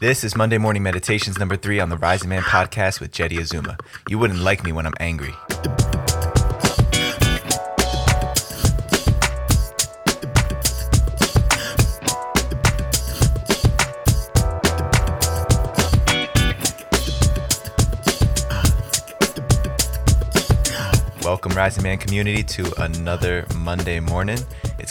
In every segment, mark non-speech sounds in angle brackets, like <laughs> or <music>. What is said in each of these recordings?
This is Monday Morning Meditations number three on the Rising Man podcast with Jeddy Azuma. You wouldn't like me when I'm angry. Welcome, Rising Man community, to another Monday morning.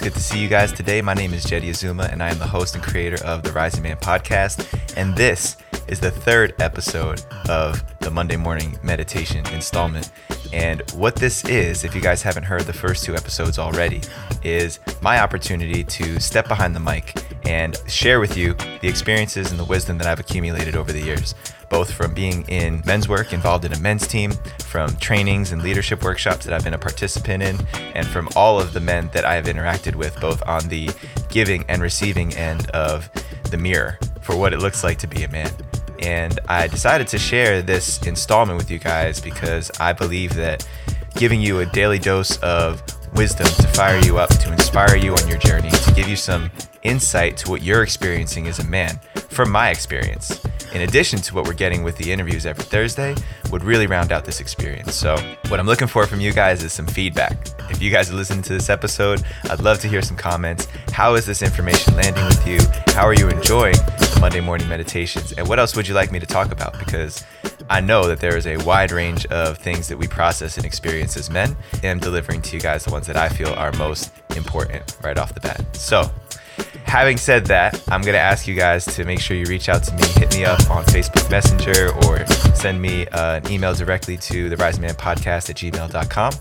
Good to see you guys today. My name is Jeddy Azuma, and I am the host and creator of the Rising Man podcast. And this is the third episode of the Monday morning meditation installment. And what this is, if you guys haven't heard the first two episodes already, is my opportunity to step behind the mic and share with you the experiences and the wisdom that I've accumulated over the years, both from being in men's work, involved in a men's team, from trainings and leadership workshops that I've been a participant in, and from all of the men that I have interacted with, both on the giving and receiving end of the mirror for what it looks like to be a man. And I decided to share this installment with you guys because I believe that giving you a daily dose of wisdom to fire you up, to inspire you on your journey, to give you some insight to what you're experiencing as a man from my experience, in addition to what we're getting with the interviews every Thursday, would really round out this experience. So, what I'm looking for from you guys is some feedback. If you guys are listening to this episode, I'd love to hear some comments. How is this information landing with you? How are you enjoying Monday morning meditations? And what else would you like me to talk about? Because I know that there is a wide range of things that we process and experience as men, and I'm delivering to you guys the ones that I feel are most important right off the bat. So, having said that, I'm going to ask you guys to make sure you reach out to me, hit me up on Facebook Messenger, or send me uh, an email directly to the Rising Man Podcast at gmail.com.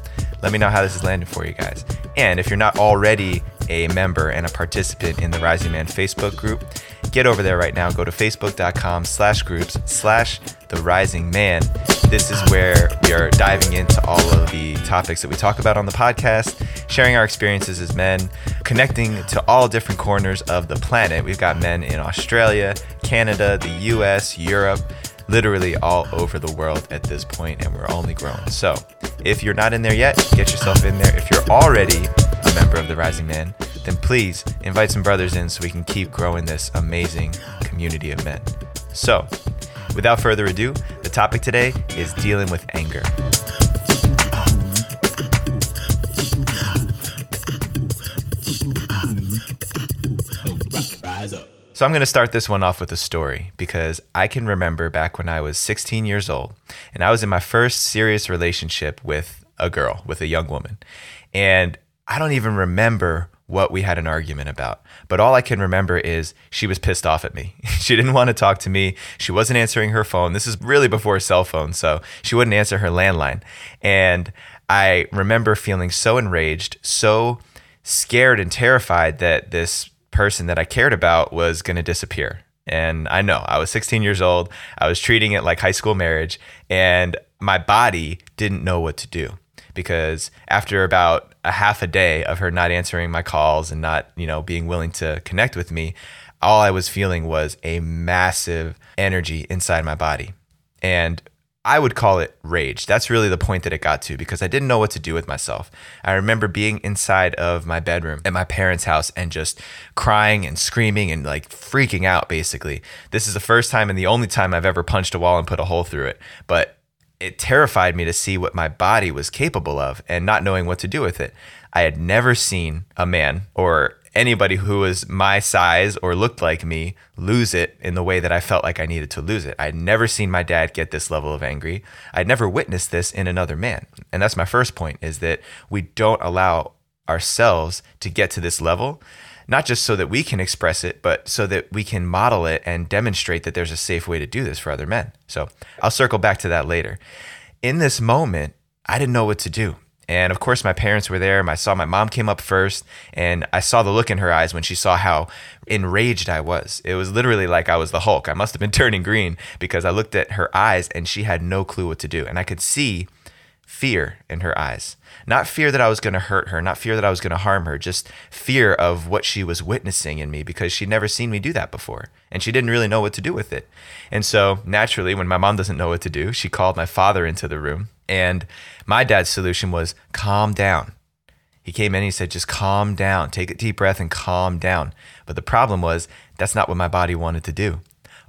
Let me know how this is landing for you guys. And if you're not already a member and a participant in the Rising Man Facebook group, get over there right now. Go to facebook.com slash groups slash the rising man. This is where we are diving into all of the topics that we talk about on the podcast, sharing our experiences as men, connecting to all different corners of the planet. We've got men in Australia, Canada, the US, Europe, literally all over the world at this point, and we're only growing. So if you're not in there yet, get yourself in there. If you're already a member of the Rising Man, then please invite some brothers in so we can keep growing this amazing community of men. So, without further ado, the topic today is dealing with anger. So, I'm going to start this one off with a story because I can remember back when I was 16 years old and I was in my first serious relationship with a girl, with a young woman. And I don't even remember what we had an argument about. But all I can remember is she was pissed off at me. <laughs> she didn't want to talk to me. She wasn't answering her phone. This is really before cell phones, so she wouldn't answer her landline. And I remember feeling so enraged, so scared and terrified that this person that I cared about was going to disappear. And I know I was 16 years old. I was treating it like high school marriage, and my body didn't know what to do because after about a half a day of her not answering my calls and not, you know, being willing to connect with me, all I was feeling was a massive energy inside my body. And I would call it rage. That's really the point that it got to because I didn't know what to do with myself. I remember being inside of my bedroom at my parents' house and just crying and screaming and like freaking out, basically. This is the first time and the only time I've ever punched a wall and put a hole through it. But it terrified me to see what my body was capable of and not knowing what to do with it. I had never seen a man or anybody who was my size or looked like me lose it in the way that I felt like I needed to lose it. I'd never seen my dad get this level of angry. I'd never witnessed this in another man. And that's my first point is that we don't allow ourselves to get to this level not just so that we can express it, but so that we can model it and demonstrate that there's a safe way to do this for other men. So I'll circle back to that later. In this moment, I didn't know what to do. And of course, my parents were there. I saw my mom came up first, and I saw the look in her eyes when she saw how enraged I was. It was literally like I was the Hulk. I must have been <laughs> turning green because I looked at her eyes and she had no clue what to do. And I could see fear in her eyes. Not fear that I was going to hurt her, not fear that I was going to harm her, just fear of what she was witnessing in me because she'd never seen me do that before. And she didn't really know what to do with it. And so, naturally, when my mom doesn't know what to do, she called my father into the room. And my dad's solution was calm down. He came in and he said, just calm down, take a deep breath and calm down. But the problem was, that's not what my body wanted to do.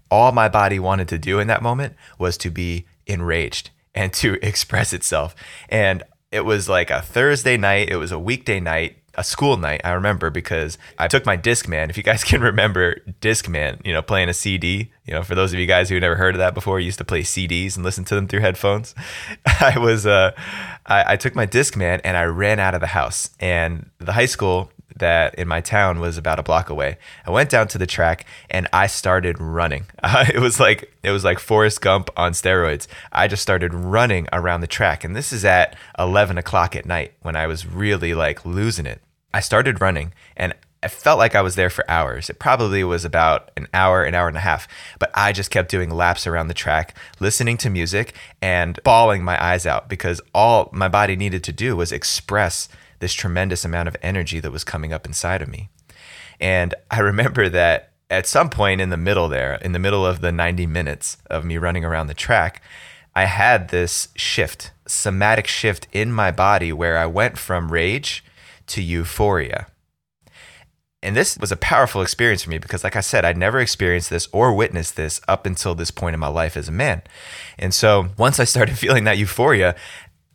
All my body wanted to do in that moment was to be enraged and to <laughs> express itself. And it was like a Thursday night, it was a weekday night a school night. I remember because I took my Discman. If you guys <laughs> can remember Discman, you know, playing a CD. You know, for those of you guys who never heard of that before, used to play CDs and listen to them through headphones. <laughs> I was, uh, I, I took my Discman and I ran out of the house. And the high school that in my town was about a block away. I went down to the track and I started running. <laughs> Uh, it was like it was like Forrest Gump on steroids. I just started running around the track, and this is at 11 o'clock at night when I was really like losing it. I started running, and I felt like I was there for hours. It probably was about an hour, an hour and a half, but I just kept doing laps around the track, listening to music and bawling my eyes out because all my body needed to do was express this tremendous amount of energy that was coming up inside of me. And I remember that at some point in the middle there, in the middle of the 90 minutes of me running around the track, I had this shift, somatic shift in my body where I went from rage to euphoria. And this was a powerful experience for me because, like I said, I'd never experienced this or witnessed this up until this point in my life as a man. And so once I started <laughs> feeling that euphoria,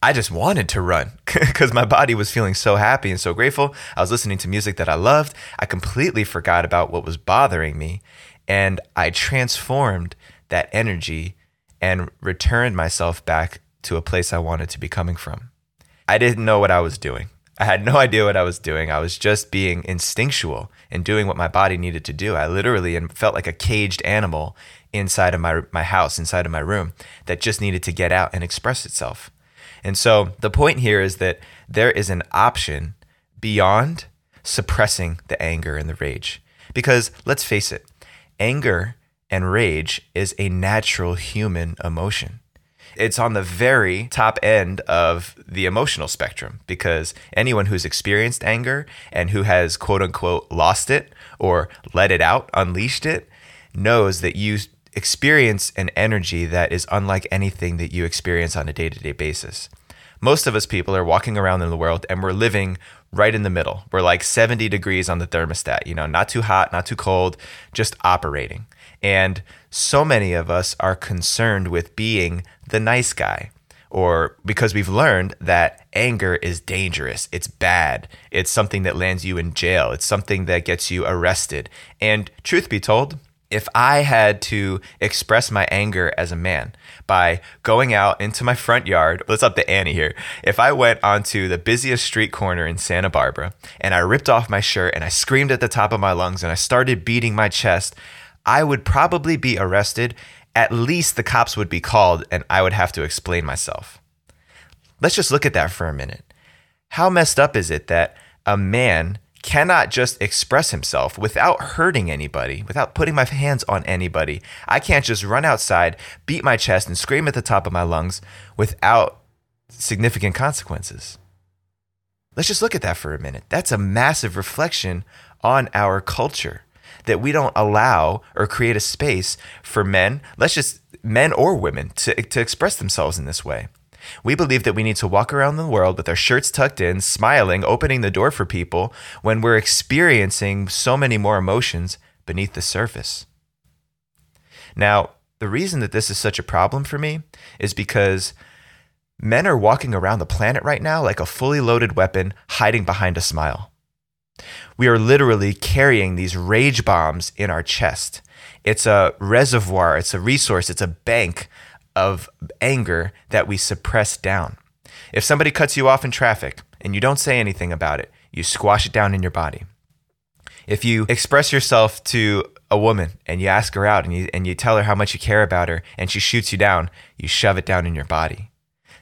I just wanted to run <laughs> because my body was feeling so happy and so grateful. I was listening to music that I loved. I completely forgot about what was bothering me. And I transformed that energy and returned myself back to a place I wanted to be coming from. I didn't know what I was doing. I had no <laughs> idea what I was doing. I was just being instinctual and doing what my body needed to do. I literally felt like a caged animal inside of my, my house, inside of my room, that just needed to get out and express itself. And so the point here is that there is an option beyond suppressing the anger and the rage. Because let's face it, anger and rage is a natural human emotion. It's on the very top end of the emotional spectrum because anyone who's experienced anger and who has quote unquote lost it or let it out, unleashed it, knows that you experience an energy that is unlike anything that you experience on a day to day basis. Most of us people are walking around in the world and we're living right in the middle. We're like 70 degrees on the thermostat, you know, not too hot, not too cold, just operating. And so many of us are concerned with being the nice guy, or because we've learned that anger is dangerous, it's bad, it's something that lands you in jail, it's something that gets you arrested. And truth be told, if I had to express my anger as a man by going out into my front yard, let's up to Annie here. If I went onto the busiest street corner in Santa Barbara and I ripped off my shirt and I screamed at the top of my lungs and I started beating my chest, I would probably be arrested. At least the cops would be called and I would have to explain myself. Let's just look at that for a minute. How messed up is it that a man cannot just express himself without hurting anybody, without putting my hands on anybody. I can't just run outside, beat my chest, and scream at the top of my lungs without significant consequences. Let's just look at that for a minute. That's a massive reflection on our culture that we don't allow or create a space for men, let's just men or women, to, to express themselves in this way. We believe that we need to walk around the world with our shirts tucked in, smiling, opening the door for people when we're experiencing so many more emotions beneath the surface. Now, the reason that this is such a problem for me is because men are walking around the planet right now like a fully loaded weapon hiding behind a smile. We are literally carrying these rage bombs in our chest. It's a reservoir, it's a resource, it's a bank of anger that we suppress down. If somebody cuts you off in traffic and you don't say anything about it, you squash it down in your body. If you express yourself to a woman and you ask her out and you, and you tell her how much you care about her and she shoots you down, you shove it down in your body.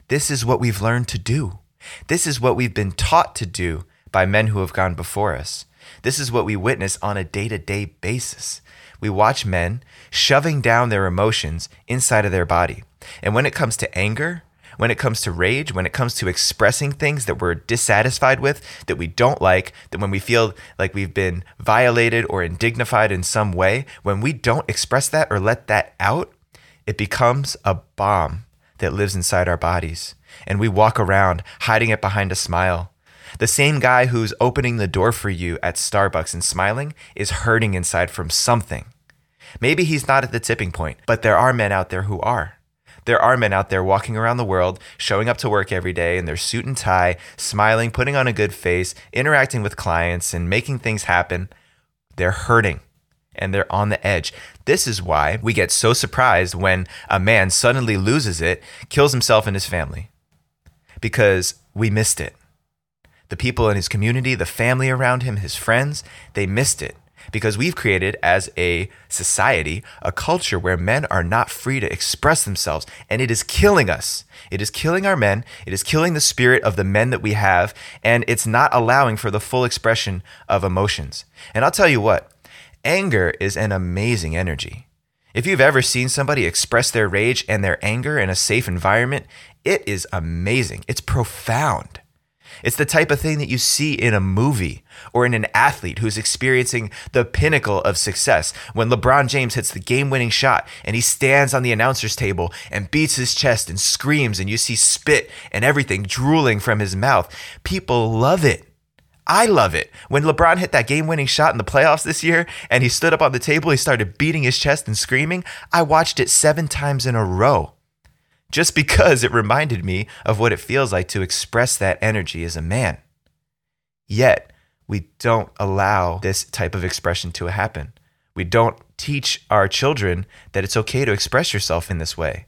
This is what we've learned to do. This is what we've been taught to do by men who have gone before us. This is what we witness on a day to day basis we watch men shoving down their emotions inside of their body. And when it comes to anger, when it comes to rage, when it comes to expressing things that we're dissatisfied with, that we don't like, that when we feel like we've been violated or indignified in some way, when we don't express that or let that out, it becomes a bomb that lives inside our bodies. And we walk around hiding it behind a smile. The same guy who's opening the door for you at Starbucks and smiling is hurting inside from something. Maybe he's not at the tipping point, but there are men out there who are. There are men out there walking around the world, showing up to work every day in their suit and tie, smiling, putting on a good face, interacting with clients, and making things happen. They're hurting and they're on the edge. This is why we get so surprised when a man suddenly loses it, kills himself and his family, because we missed it. The people in his community, the family around him, his friends, they missed it because we've created as a society a culture where men are not free to express themselves and it is killing us. It is killing our men, it is killing the spirit of the men that we have and it's not allowing for the full expression of emotions. And I'll tell you what, anger is an amazing energy. If you've ever seen somebody express their rage and their anger in a safe environment, it is amazing. It's profound. It's the type of thing that you see in a movie or in an athlete who's experiencing the pinnacle of success. When LeBron James hits the game winning shot and he stands on the announcer's table and beats his chest and screams, and you see spit and everything drooling from his mouth, people love it. I love it. When LeBron hit that game winning shot in the playoffs this year and he stood up on the table, he started beating his chest and screaming, I watched it seven times in a row just because it reminded me of what it feels like to express that energy as a man. Yet, we don't allow this type of expression to happen. We don't teach our children that it's okay to express yourself in this way.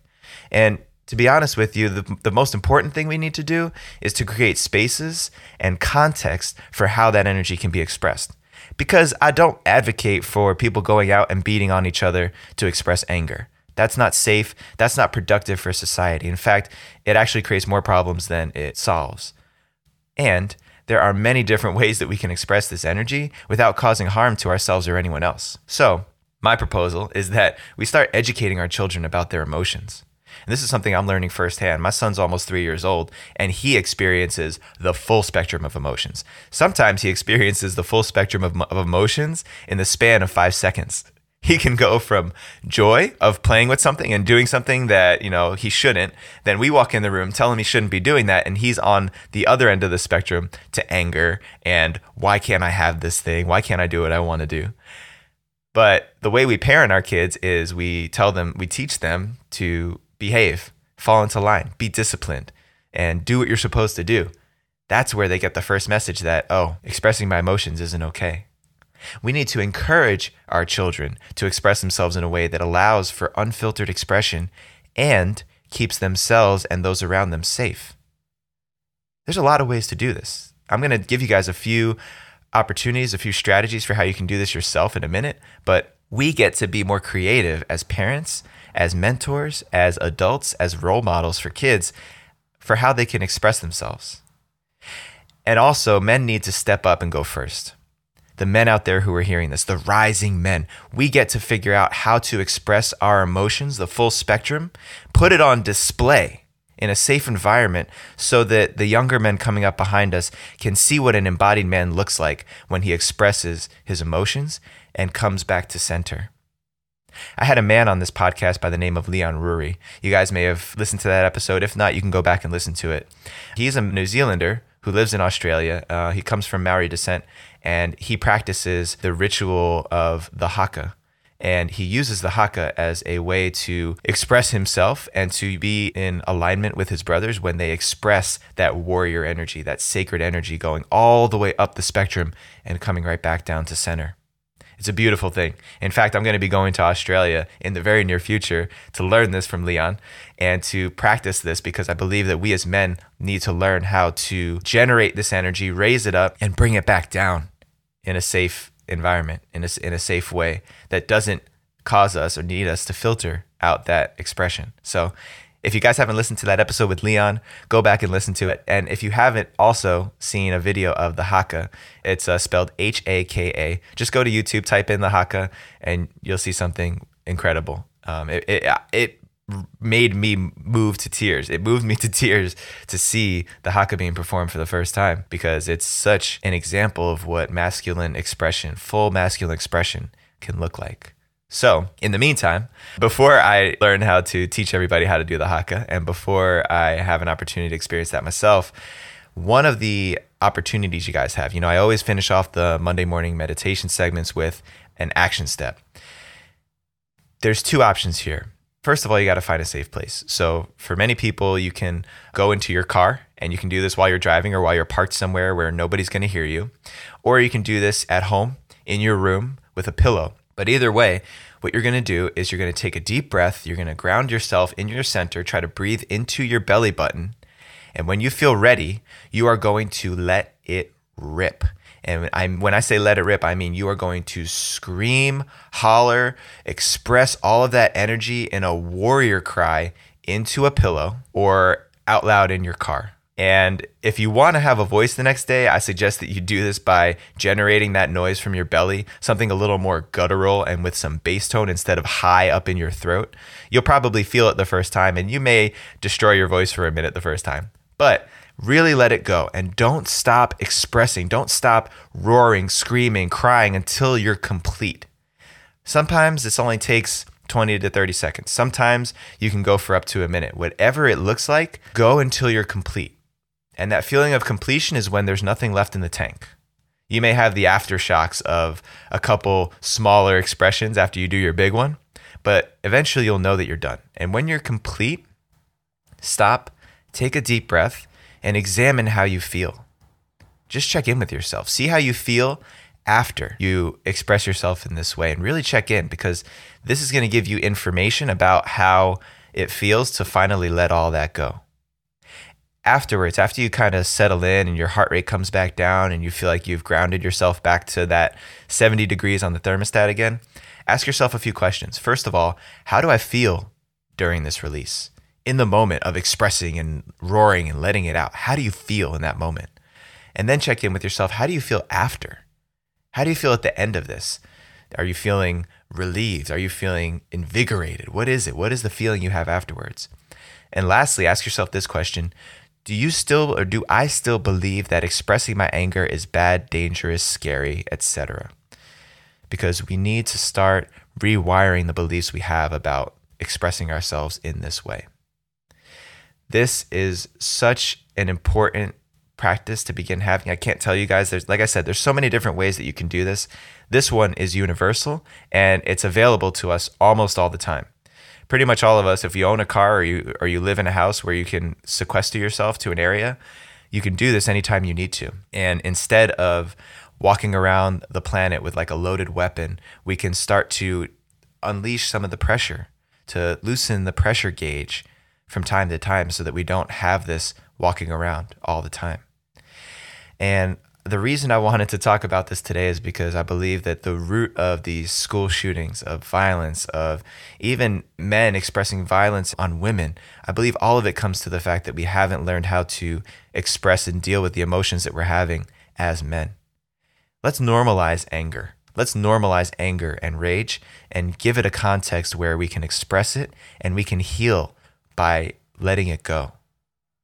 And to be honest with you, the, the most important thing we need to do is to create spaces and context for how that energy can be expressed. Because I don't advocate for people going out and beating on each other to express anger. That's not safe. That's not productive for society. In fact, it actually creates more problems than it solves. And there are many different <laughs> ways that we can express this energy without causing harm to ourselves or anyone else. So, my proposal is that we start educating our children about their emotions. And this is something I'm learning firsthand. My son's almost three years old, and he experiences the full spectrum of emotions. Sometimes he experiences the full spectrum of, of emotions in the span of five seconds he can go from joy of playing with something and doing something that you know he shouldn't then we walk in the room tell him he shouldn't be doing that and he's on the other end of the spectrum to anger and why can't i have this thing? Why can't i do what i want to do? But the way we parent our kids is we tell them we teach them to behave fall into line be disciplined and do what you're supposed to do. That's where they get the first message that oh expressing my emotions isn't okay we need to encourage our children to express themselves in a way that allows for unfiltered expression and keeps themselves and those around them safe. There's a lot of ways to do this. I'm going to give you guys a few opportunities, a few strategies for how you can do this yourself in a minute, but we get to be more creative as parents, as mentors, as adults, as role models for kids for how they can express themselves. And also, men need to step up and go first the men out there who are hearing this, the rising men, we get to figure out how to express our emotions, the full spectrum, put it on display in a safe environment so that the younger men coming up behind us can see what an embodied man looks like when he expresses his emotions and comes back to center. I had a man on this podcast by the name of Leon Ruri. You guys may have listened to that episode. If not, you can go back and listen to it. He's a New Zealander who lives in Australia. Uh, he comes from Maori descent and he practices the ritual of the haka. And he uses the haka as a way to express himself and to be in alignment with his brothers when they express that warrior energy, that sacred energy going all the way up the spectrum and coming right back down to center. It's a beautiful thing. In fact, I'm going to be going to Australia in the very near future to learn this from Leon and to practice this because I believe that we as men need to learn how to generate this energy, raise it up, and bring it back down in a safe environment, in a, in a safe way that doesn't cause us or need us to filter out that expression. So if you guys haven't listened to that episode with Leon, go back and listen to it. And if you haven't also seen a video of the Haka, it's uh, spelled H A K A. Just go to YouTube, type in the Haka, and you'll see something incredible. Um, it, it, it made me move to tears. It moved me <laughs> to tears to see the haka being performed for the first time because it's such an example of what masculine expression, full masculine expression, can look like. So, in the meantime, before I learn how to teach everybody how to do the haka, and before I have an opportunity to experience that myself, one of the opportunities you guys have. You know, I always finish off the Monday morning meditation segments with an action step. There's two options here. First of all, you got to find a safe place. So, for many people, you can go into your car and you can do this while you're driving or while you're parked somewhere where nobody's going to hear you. Or you can do this at home in your room with a pillow. But either way, what you're going to do is you're going to take a deep breath. You're going to ground yourself in your center, try to breathe into your belly button. And when you feel ready, you are going to let it rip. And I'm, when I say let it rip, I mean you are going to scream, holler, express all of that energy in a warrior cry into a pillow or out loud in your car. And if you want to have a voice the next day, I suggest that you do this by generating that noise from your belly, something a little more guttural and with some bass tone instead of high up in your throat. You'll probably feel it the first time, and you may destroy your voice for a minute the first time. But really let it go and don't stop expressing. Don't stop roaring, screaming, crying until you're complete. Sometimes this only takes 20 to 30 seconds. Sometimes you can go for up to a minute. Whatever it looks like, go until you're complete. And that feeling of completion is when there's nothing left in the tank. You may have the aftershocks of a couple smaller expressions after you do your big one, but eventually you'll know that you're done. And when you're complete, stop, take a deep breath, and examine how you feel. Just check in with yourself. See how you feel after you express yourself in this way and really check in because this is going to give you information about how it feels to finally let all that go afterwards, after you kind of settle in and your heart rate comes back down and you feel like you've grounded yourself back to that 70 degrees on the thermostat again, ask yourself a few questions. First of all, how do I feel during this release? In the moment of expressing and roaring and letting it out, how do you feel in that moment? And then check in with yourself. How do you feel after? How do you feel at the end of this? Are you feeling relieved? Are you feeling invigorated? What is it? What is the feeling you have afterwards? And lastly, ask yourself this question do you still or do I still believe that expressing my anger is bad, dangerous, scary, etc.? Because we need to start rewiring the beliefs we have about expressing ourselves in this way. This is such an important practice to begin having. I can't tell you guys there's like I said there's so many different ways that you can do this. This one is universal and it's available to us almost all the time pretty much all of us, if you own a car or you or you live in a house where you can sequester yourself to an area, you can do this anytime you need to. And instead of walking around the planet with like a loaded weapon, we can start to unleash some of the pressure, to loosen the pressure gauge from time to time so that we don't have this walking around all the time. And the reason I wanted to talk about this today is because I believe that the root of these school shootings, of violence, of even men expressing violence on women, I believe all of it comes to the fact that we haven't learned how to express and deal with the emotions that we're having as men. Let's normalize anger. Let's normalize anger and rage and give it a context where we can express it and we can heal by letting it go.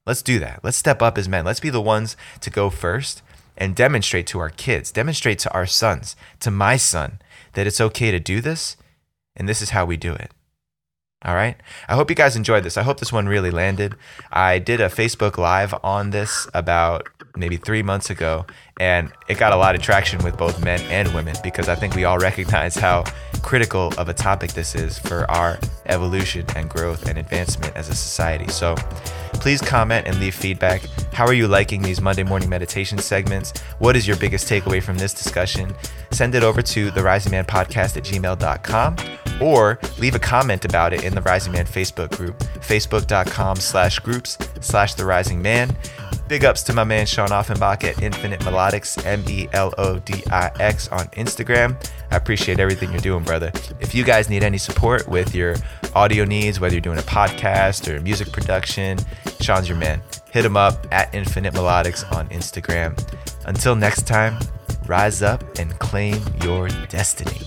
Let's do that. Let's step up as men. Let's be the ones to go first and demonstrate to our kids, demonstrate to our sons, to my son, that it's okay to do this, and this is how we do it. All right. I hope you guys enjoyed this. I hope this one really landed. I did a Facebook Live on this about maybe three months ago, and it got a lot of traction with both men and women because I think we all <laughs> recognize how critical of a topic this is for our evolution and growth and advancement as a society. So please comment and leave feedback. How are you liking these Monday morning meditation segments? What is your biggest takeaway from this discussion? Send it over to the Rising Man Podcast at gmail.com or leave a comment about it in the Rising Man Facebook group, facebook.com slash groups slash the Rising Man. Big ups to my man Sean Offenbach at Infinite Melodix, M E L O D I X on Instagram. I appreciate everything you're doing, brother. If you guys need any support with your audio needs, whether you're doing a podcast or music production, Sean's your man. Hit him up at Infinite Melodix on Instagram. Until next time, rise up and claim your destiny.